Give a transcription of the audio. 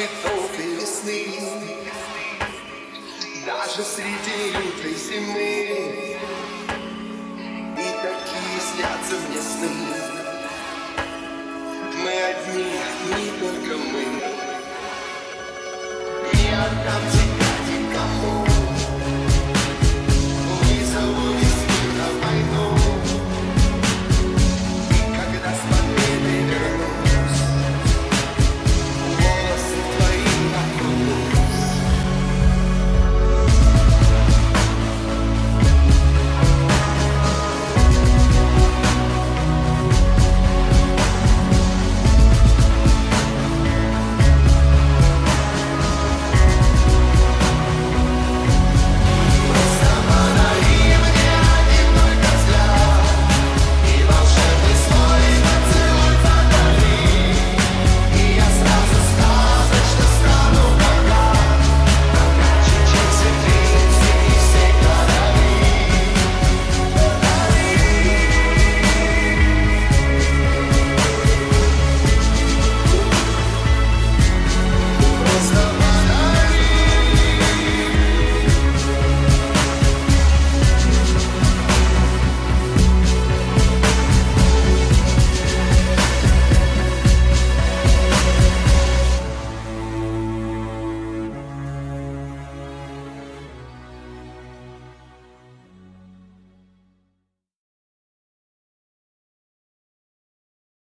цветов и весны, даже среди лютой зимы.